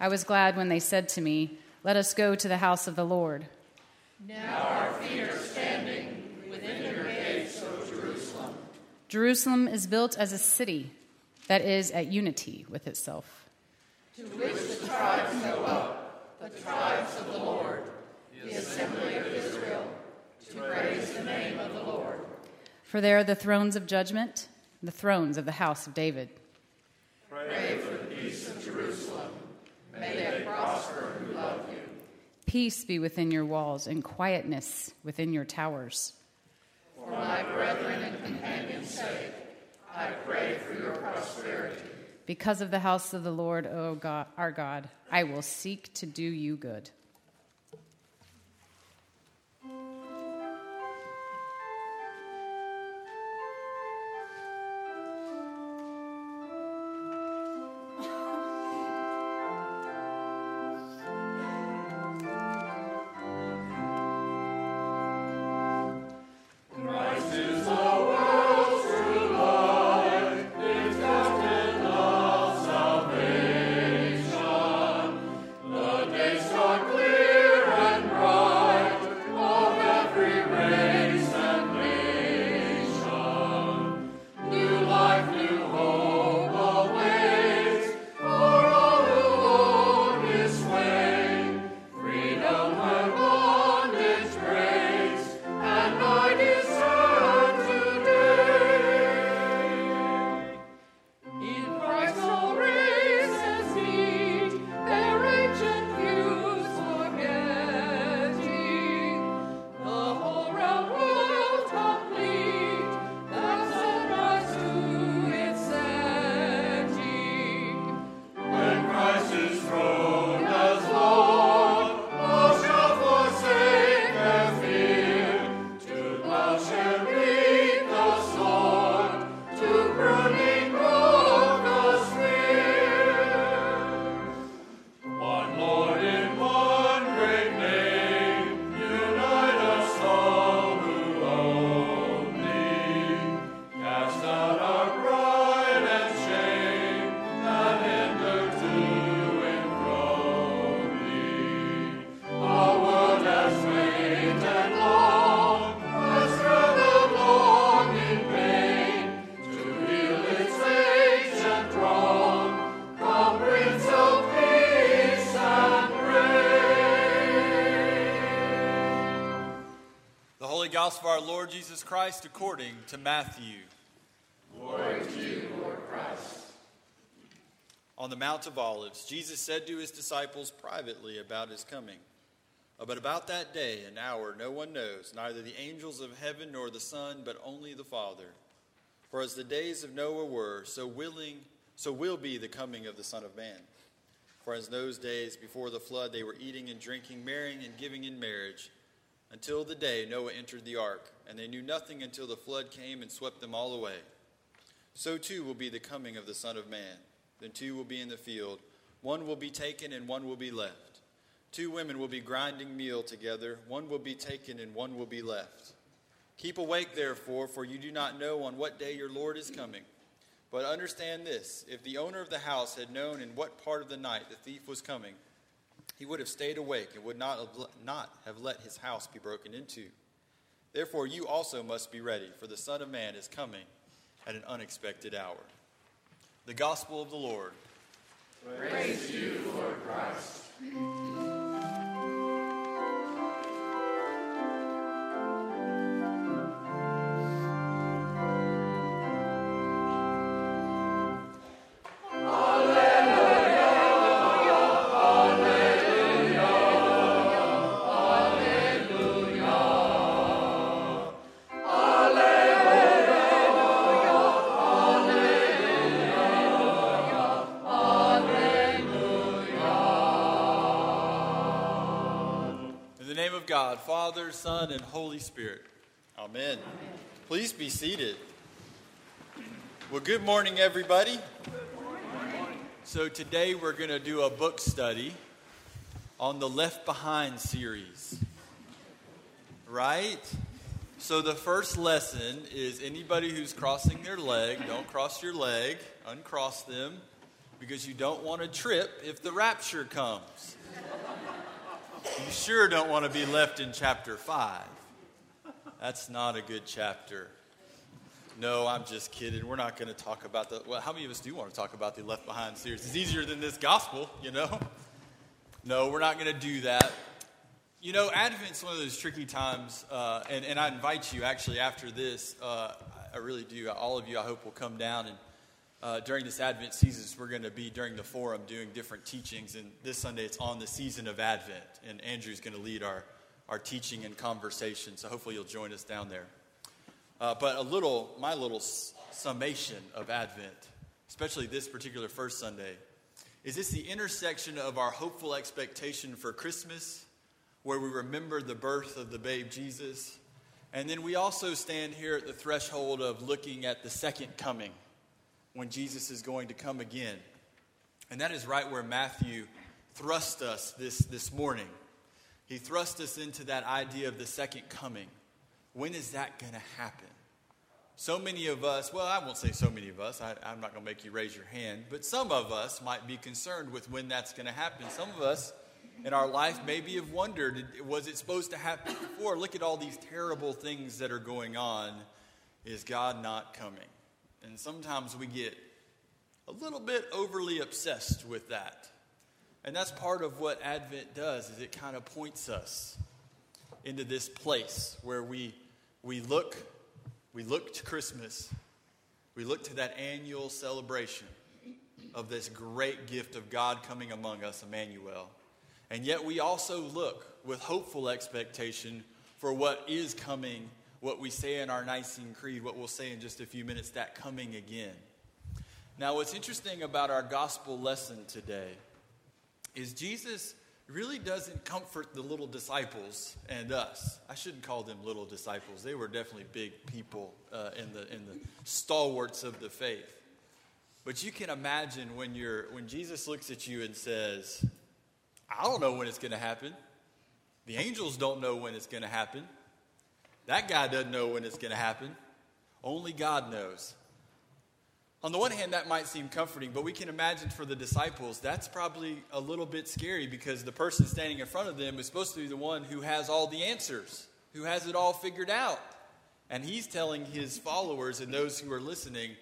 I was glad when they said to me, Let us go to the house of the Lord. Now our feet are standing within your gates, O Jerusalem. Jerusalem is built as a city that is at unity with itself. To which the tribes go up, the tribes of the Lord, the assembly of Israel, to praise the name of the Lord. For there are the thrones of judgment, the thrones of the house of David. Pray for the peace of Jerusalem. May they prosper who love you. Peace be within your walls and quietness within your towers. For my brethren and companions' sake, I pray for your prosperity. Because of the house of the Lord, O God, our God, I will seek to do you good. Christ according to Matthew. Glory to you, Lord Christ. On the Mount of Olives, Jesus said to his disciples privately about his coming. But about that day and hour no one knows, neither the angels of heaven nor the Son, but only the Father. For as the days of Noah were, so willing, so will be the coming of the Son of Man. For as those days before the flood they were eating and drinking, marrying and giving in marriage until the day Noah entered the ark, and they knew nothing until the flood came and swept them all away. So too will be the coming of the Son of Man. Then two will be in the field, one will be taken and one will be left. Two women will be grinding meal together, one will be taken and one will be left. Keep awake, therefore, for you do not know on what day your Lord is coming. But understand this if the owner of the house had known in what part of the night the thief was coming, he would have stayed awake and would not have, not have let his house be broken into. Therefore, you also must be ready, for the Son of Man is coming at an unexpected hour. The Gospel of the Lord. Praise you, Lord Christ. God, Father, Son, and Holy Spirit. Amen. Amen. Please be seated. Well, good morning, everybody. Good morning. So, today we're going to do a book study on the Left Behind series. Right? So, the first lesson is anybody who's crossing their leg, don't cross your leg, uncross them. because you don't want to trip if the rapture comes. You sure don't want to be left in chapter 5. That's not a good chapter. No, I'm just kidding. We're not going to talk about the. Well, how many of us do want to talk about the Left Behind series? It's easier than this gospel, you know? No, we're not going to do that. You know, Advent's one of those tricky times, uh, and, and I invite you actually after this, uh, I really do. All of you, I hope, will come down and uh, during this Advent season, we're going to be during the forum doing different teachings. And this Sunday, it's on the season of Advent. And Andrew's going to lead our, our teaching and conversation. So hopefully, you'll join us down there. Uh, but a little, my little summation of Advent, especially this particular first Sunday, is this the intersection of our hopeful expectation for Christmas, where we remember the birth of the babe Jesus, and then we also stand here at the threshold of looking at the second coming when Jesus is going to come again. And that is right where Matthew thrust us this, this morning. He thrust us into that idea of the second coming. When is that going to happen? So many of us, well, I won't say so many of us, I, am not going to make you raise your hand, but some of us might be concerned with when that's going to happen. Some of us in our life maybe have wondered was it supposed to happen before? Look at all these terrible things that are going on. Is God not coming? And sometimes we get a little bit overly obsessed with that. And that's part of what Advent does is it kind of points us into this place where we we look we look to Christmas. We look to that annual celebration of this great gift of God coming among us, Emmanuel. And yet we also look with hopeful expectation for what is coming what we say in our Nicene Creed, what we'll say in just a few minutes, that coming again. Now, what's interesting about our gospel lesson today is Jesus really doesn't comfort the little disciples and us. I shouldn't call them little disciples. They were definitely big people uh, in, the, in the stalwarts of the faith. But you can imagine when, you're, when Jesus looks at you and says, I don't know when it's going to happen. The angels don't know when it's going to happen. That guy doesn't know when it's going to happen. Only God knows. On the one hand, that might seem comforting, but we can imagine for the disciples, that's probably a little bit scary because the person standing in front of them is supposed to be the one who has all the answers, who has it all figured out. And he's telling his followers and those who are listening,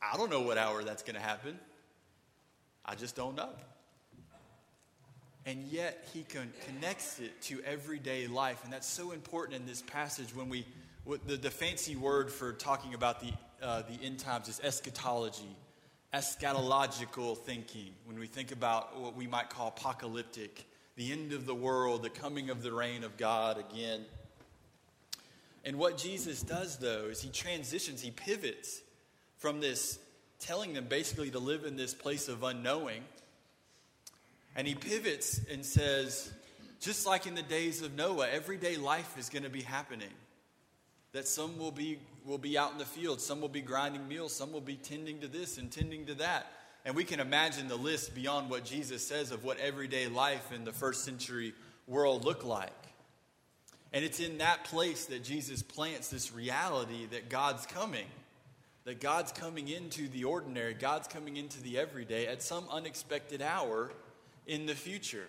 I don't know what hour that's going to happen. I just don't know and yet he con- connects it to everyday life. And that's so important in this passage when we, the, the fancy word for talking about the, uh, the end times is eschatology, eschatological thinking. When we think about what we might call apocalyptic, the end of the world, the coming of the reign of God again. And what Jesus does, though, is he transitions, he pivots from this telling them basically to live in this place of unknowing and he pivots and says, just like in the days of Noah, everyday life is going to be happening. That some will be, will be out in the field, some will be grinding meals, some will be tending to this and tending to that. And we can imagine the list beyond what Jesus says of what everyday life in the first century world looked like. And it's in that place that Jesus plants this reality that God's coming, that God's coming into the ordinary, God's coming into the everyday at some unexpected hour in the future.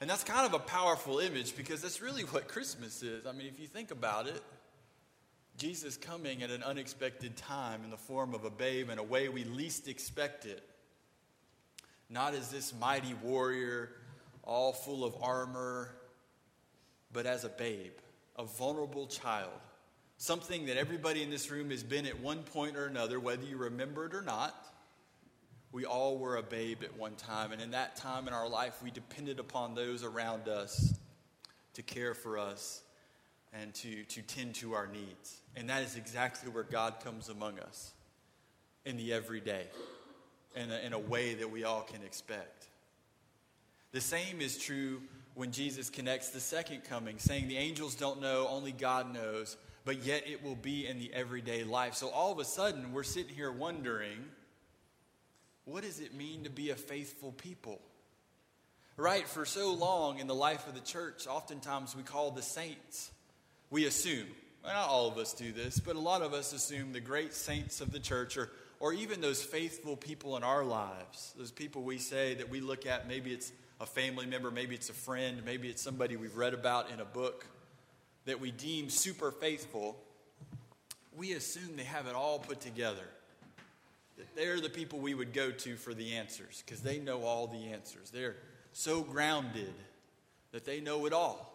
And that's kind of a powerful image because that's really what Christmas is. I mean, if you think about it, Jesus coming at an unexpected time in the form of a babe in a way we least expect it. Not as this mighty warrior, all full of armor, but as a babe, a vulnerable child. Something that everybody in this room has been at one point or another, whether you remember it or not. We all were a babe at one time, and in that time in our life, we depended upon those around us to care for us and to, to tend to our needs. And that is exactly where God comes among us in the everyday, in a, in a way that we all can expect. The same is true when Jesus connects the second coming, saying the angels don't know, only God knows, but yet it will be in the everyday life. So all of a sudden, we're sitting here wondering what does it mean to be a faithful people? Right, for so long in the life of the church, oftentimes we call the saints. We assume well, not all of us do this, but a lot of us assume the great saints of the church or, or even those faithful people in our lives, those people we say that we look at, maybe it's a family member, maybe it's a friend, maybe it's somebody we've read about in a book that we deem super faithful, we assume they have it all put together. They're the people we would go to for the answers because they know all the answers. They're so grounded that they know it all.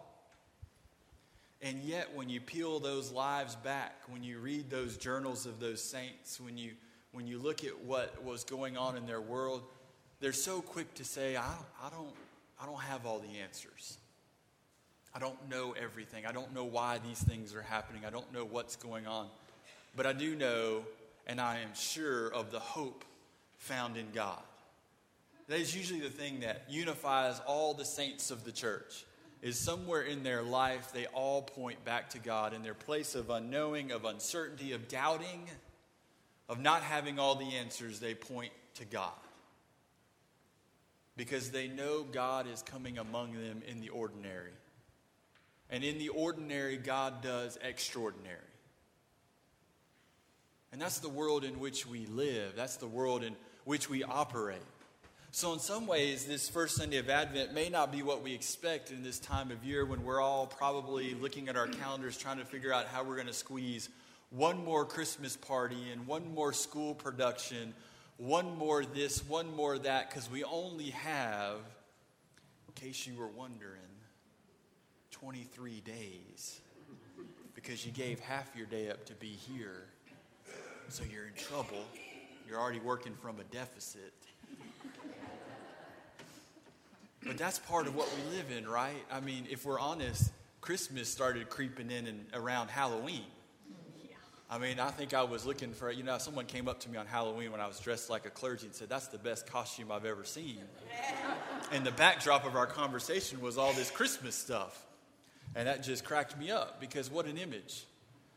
And yet, when you peel those lives back, when you read those journals of those saints, when you, when you look at what was going on in their world, they're so quick to say, I, I, don't, I don't have all the answers. I don't know everything. I don't know why these things are happening. I don't know what's going on. But I do know, and I am sure of the hope found in God. That is usually the thing that unifies all the saints of the church. Is somewhere in their life they all point back to God in their place of unknowing, of uncertainty, of doubting, of not having all the answers, they point to God because they know God is coming among them in the ordinary. And in the ordinary, God does extraordinary. And that's the world in which we live, that's the world in which we operate. So, in some ways, this first Sunday of Advent may not be what we expect in this time of year when we're all probably looking at our calendars trying to figure out how we're going to squeeze one more Christmas party and one more school production one more this, one more that, because we only have, in case you were wondering, 23 days. Because you gave half your day up to be here. So you're in trouble. You're already working from a deficit. But that's part of what we live in, right? I mean, if we're honest, Christmas started creeping in and around Halloween. I mean, I think I was looking for, you know, someone came up to me on Halloween when I was dressed like a clergy and said, That's the best costume I've ever seen. and the backdrop of our conversation was all this Christmas stuff. And that just cracked me up because what an image,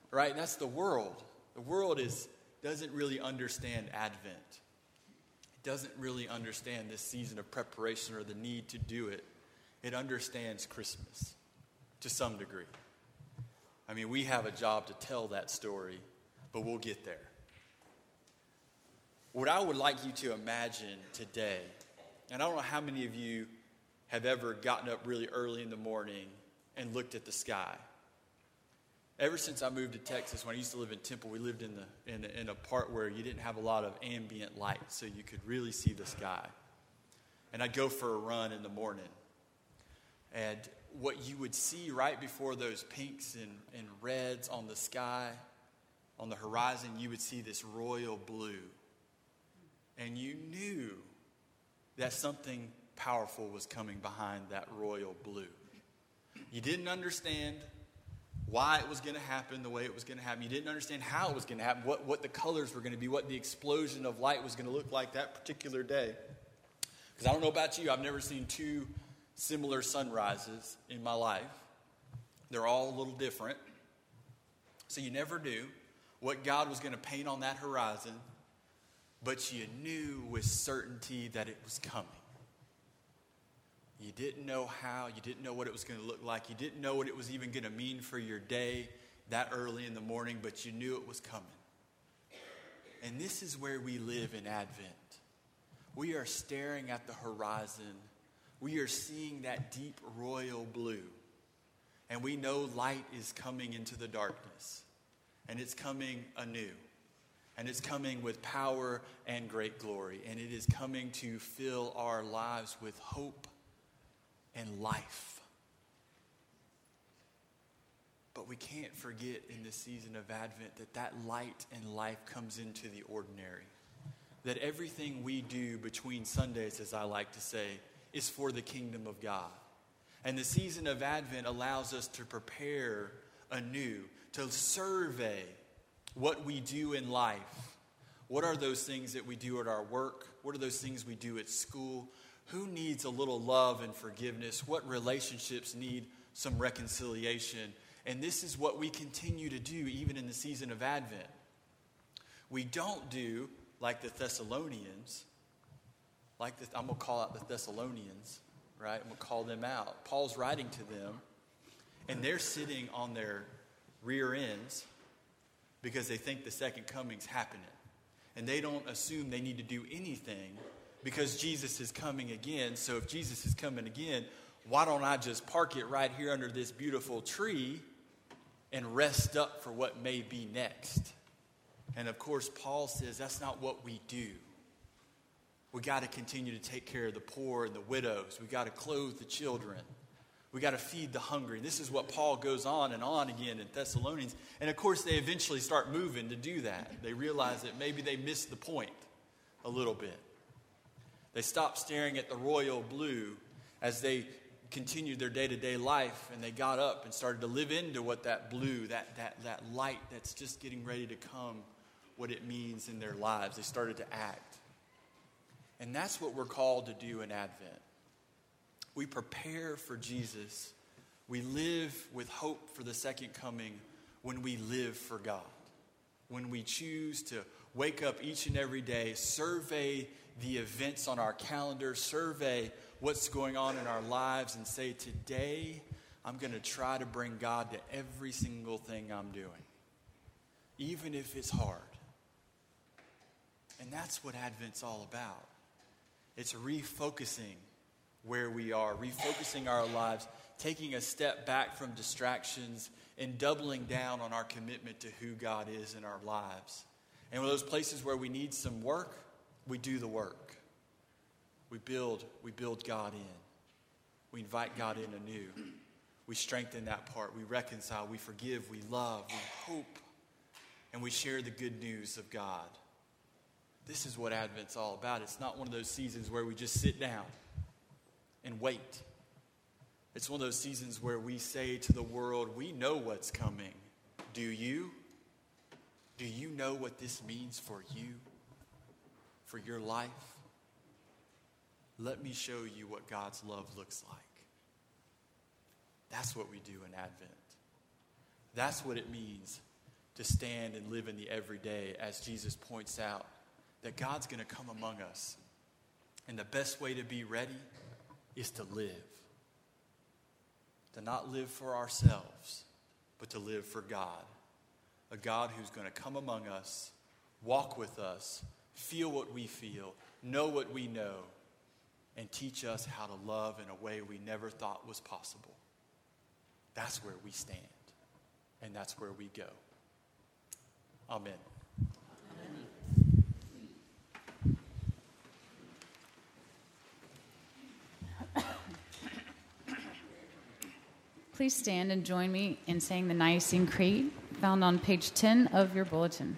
right? That's the world. The world is, doesn't really understand Advent, doesn't really understand this season of preparation or the need to do it. It understands Christmas to some degree. I mean, we have a job to tell that story, but we'll get there. What I would like you to imagine today, and I don't know how many of you have ever gotten up really early in the morning and looked at the sky. Ever since I moved to Texas, when I used to live in Temple, we lived in, the, in, in a part where you didn't have a lot of ambient light, so you could really see the sky. And I'd go for a run in the morning. And what you would see right before those pinks and, and reds on the sky, on the horizon, you would see this royal blue. And you knew that something powerful was coming behind that royal blue. You didn't understand why it was going to happen the way it was going to happen. You didn't understand how it was going to happen, what, what the colors were going to be, what the explosion of light was going to look like that particular day. Because I don't know about you, I've never seen two similar sunrises in my life. They're all a little different. So you never knew what God was going to paint on that horizon, but you knew with certainty that it was coming. You didn't know how, you didn't know what it was going to look like, you didn't know what it was even going to mean for your day that early in the morning, but you knew it was coming. And this is where we live in Advent. We are staring at the horizon we are seeing that deep royal blue. And we know light is coming into the darkness. And it's coming anew. And it's coming with power and great glory. And it is coming to fill our lives with hope and life. But we can't forget in this season of Advent that that light and life comes into the ordinary. That everything we do between Sundays, as I like to say, is for the kingdom of God. And the season of Advent allows us to prepare anew, to survey what we do in life. What are those things that we do at our work? What are those things we do at school? Who needs a little love and forgiveness? What relationships need some reconciliation? And this is what we continue to do even in the season of Advent. We don't do like the Thessalonians like this, I'm going to call out the Thessalonians, right? I'm going to call them out. Paul's writing to them, and they're sitting on their rear ends because they think the second coming's happening. And they don't assume they need to do anything because Jesus is coming again. So if Jesus is coming again, why don't I just park it right here under this beautiful tree and rest up for what may be next? And of course, Paul says that's not what we do. We got to continue to take care of the poor and the widows. We got to clothe the children. We got to feed the hungry. This is what Paul goes on and on again in Thessalonians. And of course, they eventually start moving to do that. They realize that maybe they missed the point a little bit. They stopped staring at the royal blue as they continued their day to day life and they got up and started to live into what that blue, that, that, that light that's just getting ready to come, what it means in their lives. They started to act. And that's what we're called to do in Advent. We prepare for Jesus. We live with hope for the second coming when we live for God. When we choose to wake up each and every day, survey the events on our calendar, survey what's going on in our lives, and say, Today, I'm going to try to bring God to every single thing I'm doing, even if it's hard. And that's what Advent's all about. It's refocusing where we are, refocusing our lives, taking a step back from distractions, and doubling down on our commitment to who God is in our lives. And those places where we need some work, we do the work. We build, we build God in. We invite God in anew. We strengthen that part. We reconcile, we forgive, we love, we hope, and we share the good news of God. This is what Advent's all about. It's not one of those seasons where we just sit down and wait. It's one of those seasons where we say to the world, We know what's coming. Do you? Do you know what this means for you? For your life? Let me show you what God's love looks like. That's what we do in Advent. That's what it means to stand and live in the everyday, as Jesus points out, that God's going to come among us. And the best way to be ready is to live. To not live for ourselves, but to live for God. A God who's going to come among us, walk with us, feel what we feel, know what we know, and teach us how to love in a way we never thought was possible. That's where we stand, and that's where we go. Amen. Please stand and join me in saying the Nicene Creed, found on page 10 of your bulletin.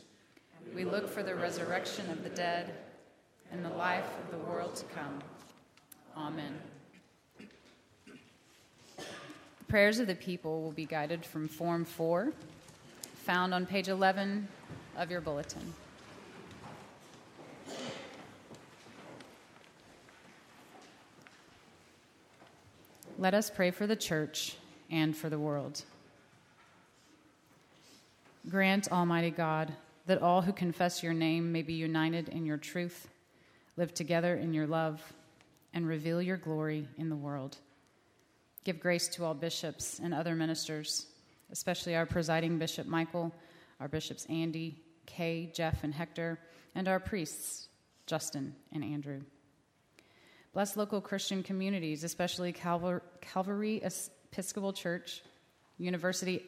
We look for the resurrection of the dead and the life of the world to come. Amen. The prayers of the people will be guided from Form 4, found on page 11 of your bulletin. Let us pray for the church and for the world. Grant, Almighty God, that all who confess your name may be united in your truth, live together in your love, and reveal your glory in the world. Give grace to all bishops and other ministers, especially our presiding Bishop Michael, our bishops Andy, Kay, Jeff, and Hector, and our priests, Justin and Andrew. Bless local Christian communities, especially Calvary Episcopal Church, University